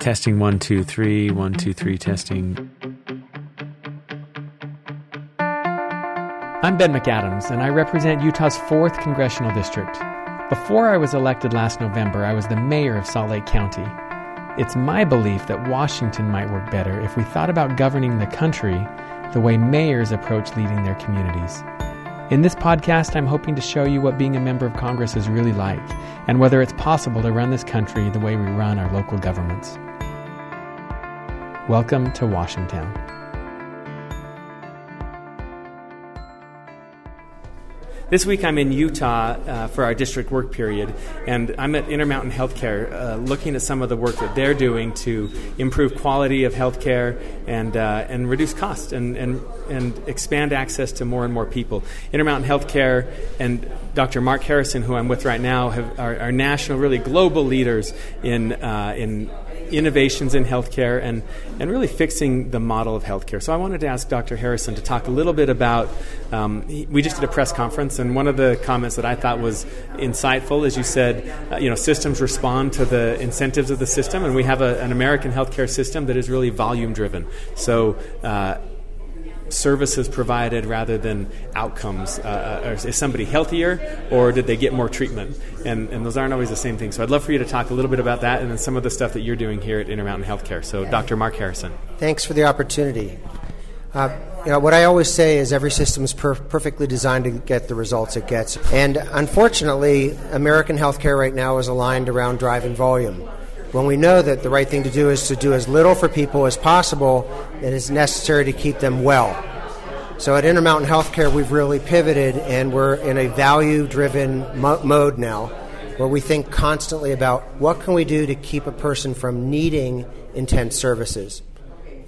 Testing one, two, three, one, two, three, testing. I'm Ben McAdams, and I represent Utah's 4th Congressional District. Before I was elected last November, I was the mayor of Salt Lake County. It's my belief that Washington might work better if we thought about governing the country the way mayors approach leading their communities. In this podcast, I'm hoping to show you what being a member of Congress is really like and whether it's possible to run this country the way we run our local governments. Welcome to Washington. This week I'm in Utah uh, for our district work period, and I'm at Intermountain Healthcare uh, looking at some of the work that they're doing to improve quality of healthcare and, uh, and reduce cost and, and, and expand access to more and more people. Intermountain Healthcare and Dr. Marc Harrison, who I'm with right now, have, are, are national, really global leaders in, uh, in innovations in healthcare and, and really fixing the model of healthcare. So I wanted to ask Dr. Harrison to talk a little bit about. Um, we just did a press conference, and one of the comments that I thought was insightful is you said, uh, you know, systems respond to the incentives of the system, and we have a, an American healthcare system that is really volume driven. So uh, services provided rather than outcomes. Uh, uh is somebody healthier or did they get more treatment? And, and those aren't always the same thing. So I'd love for you to talk a little bit about that and then some of the stuff that you're doing here at Intermountain Healthcare. So, Dr. Marc Harrison. Thanks for the opportunity. Uh, you know, what I always say is every system is per- perfectly designed to get the results it gets. And unfortunately, American healthcare right now is aligned around drive and volume when we know that the right thing to do is to do as little for people as possible that is necessary to keep them well. So at Intermountain Healthcare, we've really pivoted and we're in a value driven mo- mode now where we think constantly about what can we do to keep a person from needing intense services.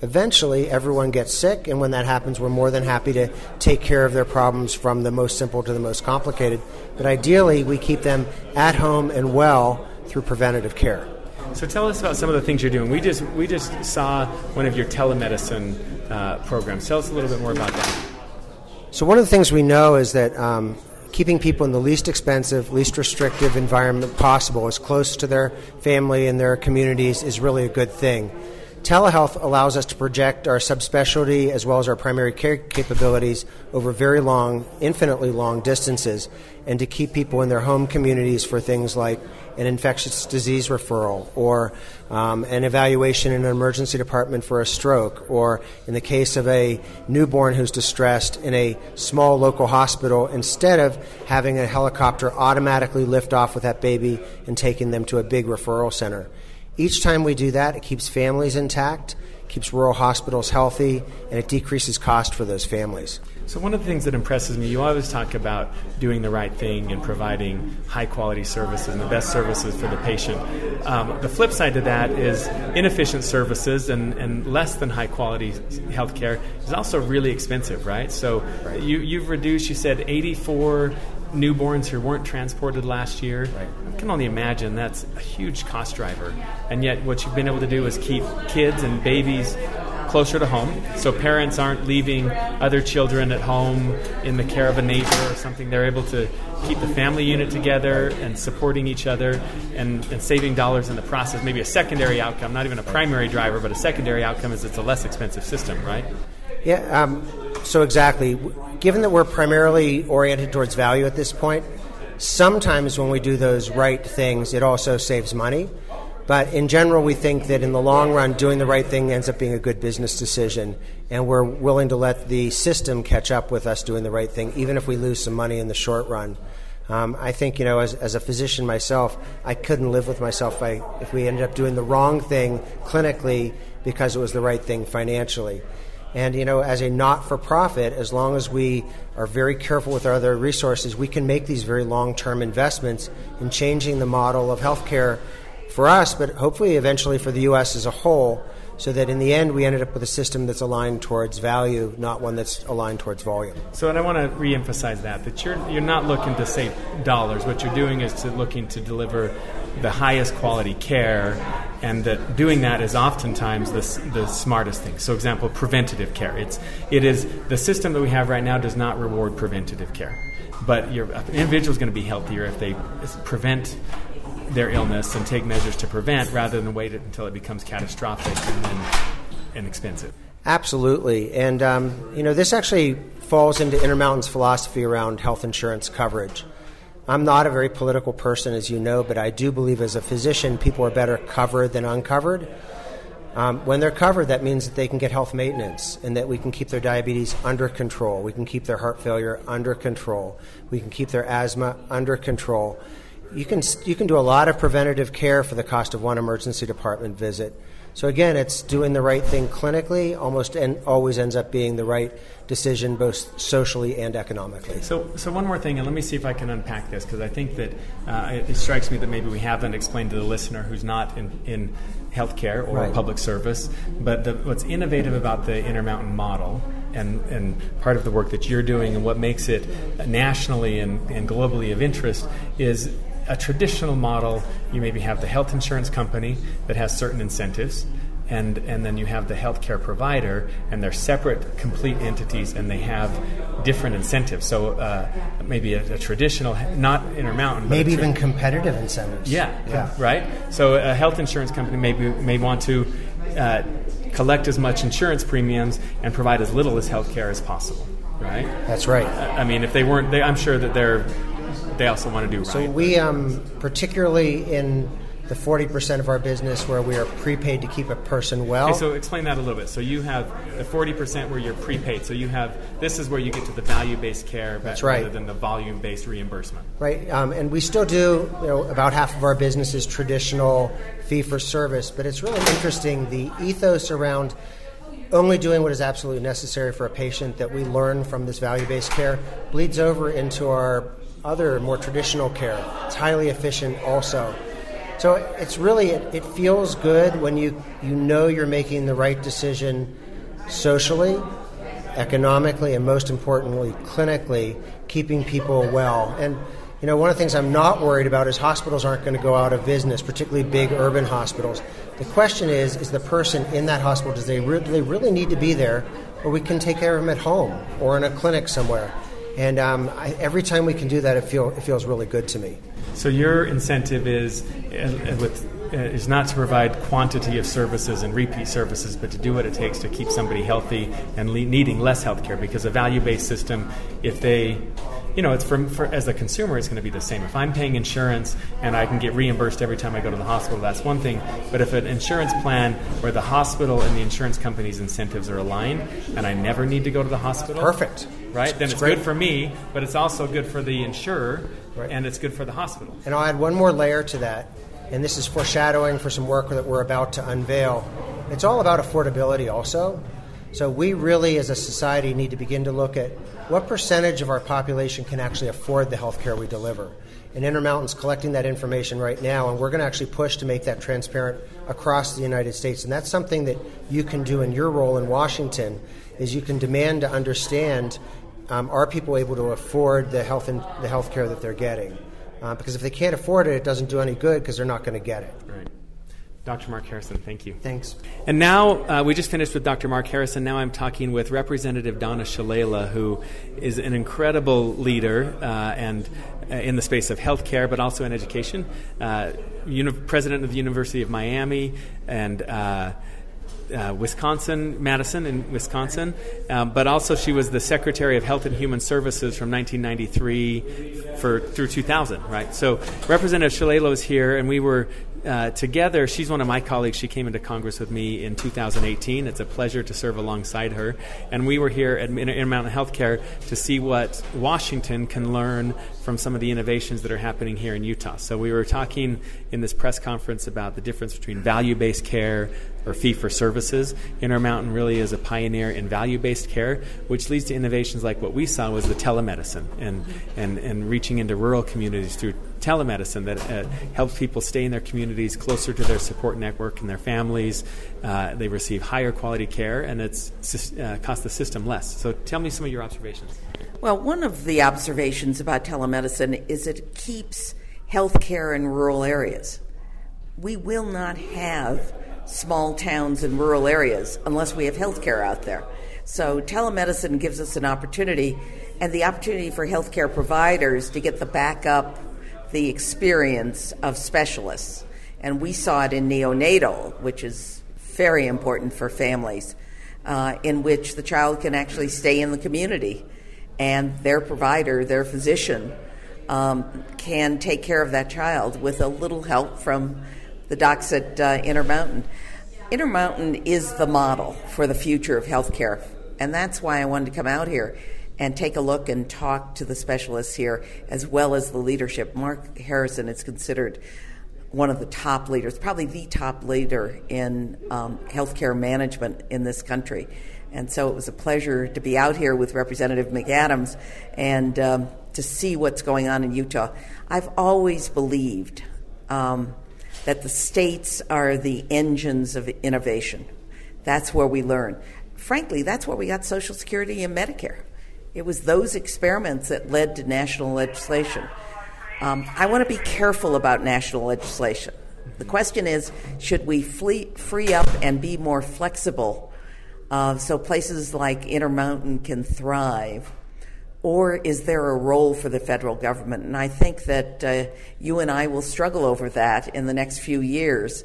Eventually, everyone gets sick, and when that happens, we're more than happy to take care of their problems from the most simple to the most complicated. But ideally, we keep them at home and well through preventative care. So tell us about some of the things you're doing. We just we just saw one of your telemedicine uh, programs. Tell us a little bit more about that. So one of the things we know is that um, keeping people in the least expensive, least restrictive environment possible, as close to their family and their communities, is really a good thing. Telehealth allows us to project our subspecialty as well as our primary care capabilities over very long, infinitely long distances, and to keep people in their home communities for things like an infectious disease referral or um, an evaluation in an emergency department for a stroke, or in the case of a newborn who's distressed in a small local hospital, instead of having a helicopter automatically lift off with that baby and taking them to a big referral center. Each time we do that, it keeps families intact, keeps rural hospitals healthy, and it decreases cost for those families. So, one of the things that impresses me, you always talk about doing the right thing and providing high quality services and the best services for the patient. Um, the flip side to that is inefficient services and, and less than high quality health care is also really expensive, right? So, right. You, you've reduced, you said, 84 newborns who weren't transported last year. Right. I can only imagine that's a huge cost driver. And yet, what you've been able to do is keep kids and babies closer to home, so parents aren't leaving other children at home in the care of a neighbor or something. They're able to keep the family unit together and supporting each other and, and saving dollars in the process. Maybe a secondary outcome, not even a primary driver, but a secondary outcome is it's a less expensive system, right? Yeah, um, so exactly. Given that we're primarily oriented towards value at this point, sometimes when we do those right things, it also saves money. But in general, we think that in the long run, doing the right thing ends up being a good business decision, and we're willing to let the system catch up with us doing the right thing, even if we lose some money in the short run. Um, I think, you know, as, as a physician myself, I couldn't live with myself if, I, if we ended up doing the wrong thing clinically because it was the right thing financially. And, you know, as a not for profit, as long as we are very careful with our other resources, we can make these very long term investments in changing the model of healthcare for us, but hopefully eventually for the U.S. as a whole, so that in the end we ended up with a system that's aligned towards value, not one that's aligned towards volume. So, and I want to reemphasize that that you're you're not looking to save dollars. What you're doing is to looking to deliver the highest quality care, and that doing that is oftentimes the, the smartest thing. So, example, preventative care. It's it is the system that we have right now does not reward preventative care, but your individual is going to be healthier if they prevent their illness and take measures to prevent rather than wait until it becomes catastrophic and then and expensive. Absolutely, and um, you know this actually falls into Intermountain's philosophy around health insurance coverage. I'm not a very political person, as you know, but I do believe as a physician, people are better covered than uncovered. Um, when they're covered, that means that they can get health maintenance and that we can keep their diabetes under control. We can keep their heart failure under control. We can keep their asthma under control. You can, you can do a lot of preventative care for the cost of one emergency department visit. So again, it's doing the right thing clinically. Almost and always ends up being the right decision, both socially and economically. So, so one more thing, and let me see if I can unpack this because I think that uh, it, it, strikes me that maybe we haven't explained to the listener who's not in, in healthcare or right. public service. But the, what's innovative about the Intermountain model and, and part of the work that you're doing and what makes it nationally and, and globally of interest is a traditional model, you maybe have the health insurance company that has certain incentives, and, and then you have the healthcare provider, and they're separate, complete entities, and they have different incentives. So uh, maybe a, a, traditional, not Intermountain, maybe even competitive incentives. Yeah, yeah, right. So a health insurance company maybe may want to uh, collect as much insurance premiums and provide as little as healthcare as possible. Right. That's right. I mean, if they weren't, they, I'm sure that they're they also want to do right. So we, um, particularly in the 40% of our business where we are prepaid to keep a person well. Okay, so explain that a little bit. So you have the 40% where you're prepaid. So you have this is where you get to the value-based care That's right. rather than the volume-based reimbursement. Right, um, and we still do. You know, about half of our business is traditional fee-for-service, but it's really interesting the ethos around only doing what is absolutely necessary for a patient that we learn from this value-based care bleeds over into our other more traditional care. It's highly efficient also. So it's really it, it, feels good when you you know you're making the right decision socially, economically, and most importantly clinically, keeping people well. And you know, one of the things I'm not worried about is hospitals aren't going to go out of business, particularly big urban hospitals. The question is, is the person in that hospital, does they, re- do they really need to be there, or we can take care of them at home or in a clinic somewhere? And um, I, every time we can do that, it, feel, it feels really good to me. So your incentive is uh, with uh, is not to provide quantity of services and repeat services, but to do what it takes to keep somebody healthy and le- needing less health care. Because a value based system, if they you know, it's for, as a consumer, it's going to be the same. If I'm paying insurance and I can get reimbursed every time I go to the hospital, that's one thing. But if an insurance plan where the hospital and the insurance company's incentives are aligned, and I never need to go to the hospital, perfect, right? Then it's, it's good for me, but it's also good for the insurer, right. and it's good for the hospital. And I'll add one more layer to that, and this is foreshadowing for some work that we're about to unveil. It's all about affordability, also. So we really, as a society, need to begin to look at what percentage of our population can actually afford the health care we deliver. And Intermountain's collecting that information right now, and we're going to actually push to make that transparent across the United States. And that's something that you can do in your role in Washington, is you can demand to understand um, are people able to afford the health and the health care that they're getting? Uh, because if they can't afford it, it doesn't do any good because they're not going to get it. Right. Dr. Marc Harrison, thank you. Thanks. And now uh, we just finished with Dr. Marc Harrison. Now I'm talking with Representative Donna Shalala, who is an incredible leader uh, and uh, in the space of healthcare, but also in education. Uh, uni- president of the University of Miami and. Uh, Wisconsin, Madison in Wisconsin, um, but also she was the Secretary of Health and Human Services from 1993 for through 2000, right? So Representative Shalala is here, and we were uh, together, she's one of my colleagues. She came into Congress with me in 2018. It's a pleasure to serve alongside her. And we were here at Intermountain Healthcare to see what Washington can learn from some of the innovations that are happening here in Utah. So we were talking in this press conference about the difference between value based care or fee for services. Intermountain really is a pioneer in value based care, which leads to innovations like what we saw was the telemedicine and, and, and reaching into rural communities through telemedicine that uh, helps people stay in their communities closer to their support network and their families. Uh, they receive higher quality care and it's uh, cost the system less. So tell me some of your observations. Well, one of the observations about telemedicine is it keeps healthcare in rural areas. We will not have small towns and rural areas unless we have healthcare out there. So telemedicine gives us an opportunity and the opportunity for healthcare providers to get the backup the experience of specialists. And we saw it in neonatal, which is very important for families, uh, in which the child can actually stay in the community and their provider, their physician, um, can take care of that child with a little help from the docs at uh, Intermountain. Intermountain is the model for the future of healthcare, and that's why I wanted to come out here and take a look and talk to the specialists here as well as the leadership. Marc Harrison is considered one of the top leaders, probably the top leader in um, healthcare management in this country. And so it was a pleasure to be out here with Representative McAdams and um, to see what's going on in Utah. I've always believed um, that the states are the engines of innovation. That's where we learn. Frankly, that's where we got Social Security and Medicare. It was those experiments that led to national legislation. Um, I want to be careful about national legislation. The question is should we flee, free up and be more flexible uh, so places like Intermountain can thrive? Or is there a role for the federal government? And I think that uh, you and I will struggle over that in the next few years.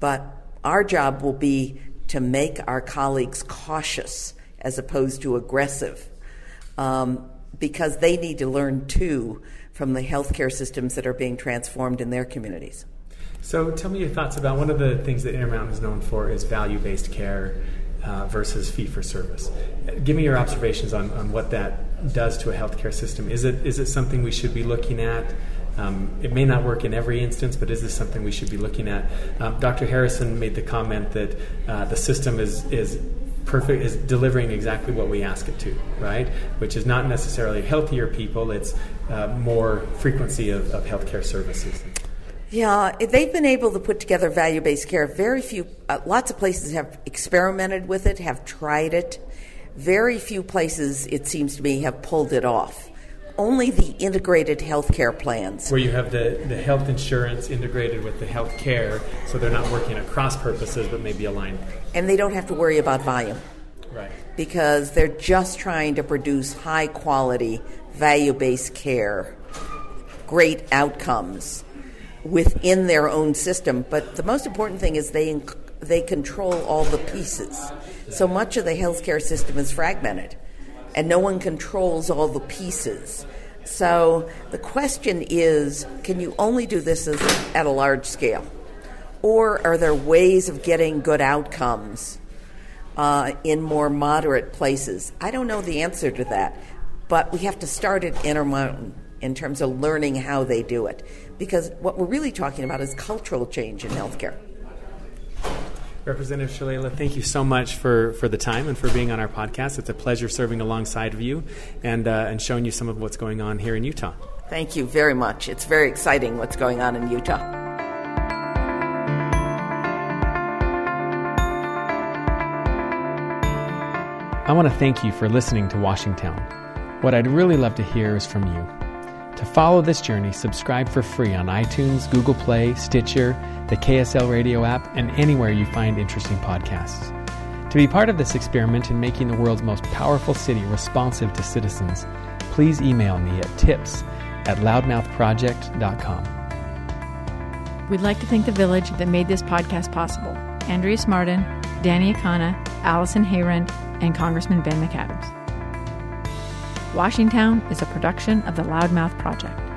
But our job will be to make our colleagues cautious as opposed to aggressive um, because they need to learn too from the healthcare systems that are being transformed in their communities. So, tell me your thoughts about one of the things that Intermountain is known for is value based care uh, versus fee for service. Give me your observations on, on what that does to a healthcare system. Is it, is it something we should be looking at? Um, it may not work in every instance, but is this something we should be looking at? Um, Dr. Harrison made the comment that uh, the system is, is perfect is delivering exactly what we ask it to, right? Which is not necessarily healthier people; it's uh, more frequency of, of healthcare services. Yeah, they've been able to put together value based care. Very few, uh, lots of places have experimented with it, have tried it. Very few places, it seems to me, have pulled it off. Only the integrated healthcare plans. Where you have the, the health insurance integrated with the health care, so they're not working at cross purposes, but maybe aligned. And they don't have to worry about volume. Right. Because they're just trying to produce high quality, value based care, great outcomes within their own system. But the most important thing is they they control all the pieces. So much of the healthcare system is fragmented, and no one controls all the pieces. So the question is can you only do this as, at a large scale? Or are there ways of getting good outcomes uh, in more moderate places? I don't know the answer to that, but we have to start at Intermountain in terms of learning how they do it. Because what we're really talking about is cultural change in healthcare. Representative Shalala, thank you so much for, for the time and for being on our podcast. It's a pleasure serving alongside of you and, uh, and showing you some of what's going on here in Utah. Thank you very much. It's very exciting what's going on in Utah. I want to thank you for listening to Washington. What I'd really love to hear is from you. To follow this journey, subscribe for free on iTunes, Google Play, Stitcher, the KSL radio app, and anywhere you find interesting podcasts. To be part of this experiment in making the world's most powerful city responsive to citizens, please email me at tips at loudmouthproject.com. We'd like to thank the village that made this podcast possible Andrea Smartin, Danny Akana, Allison Hayrand, and Congressman Ben McAdams. Washington is a production of the Loudmouth Project.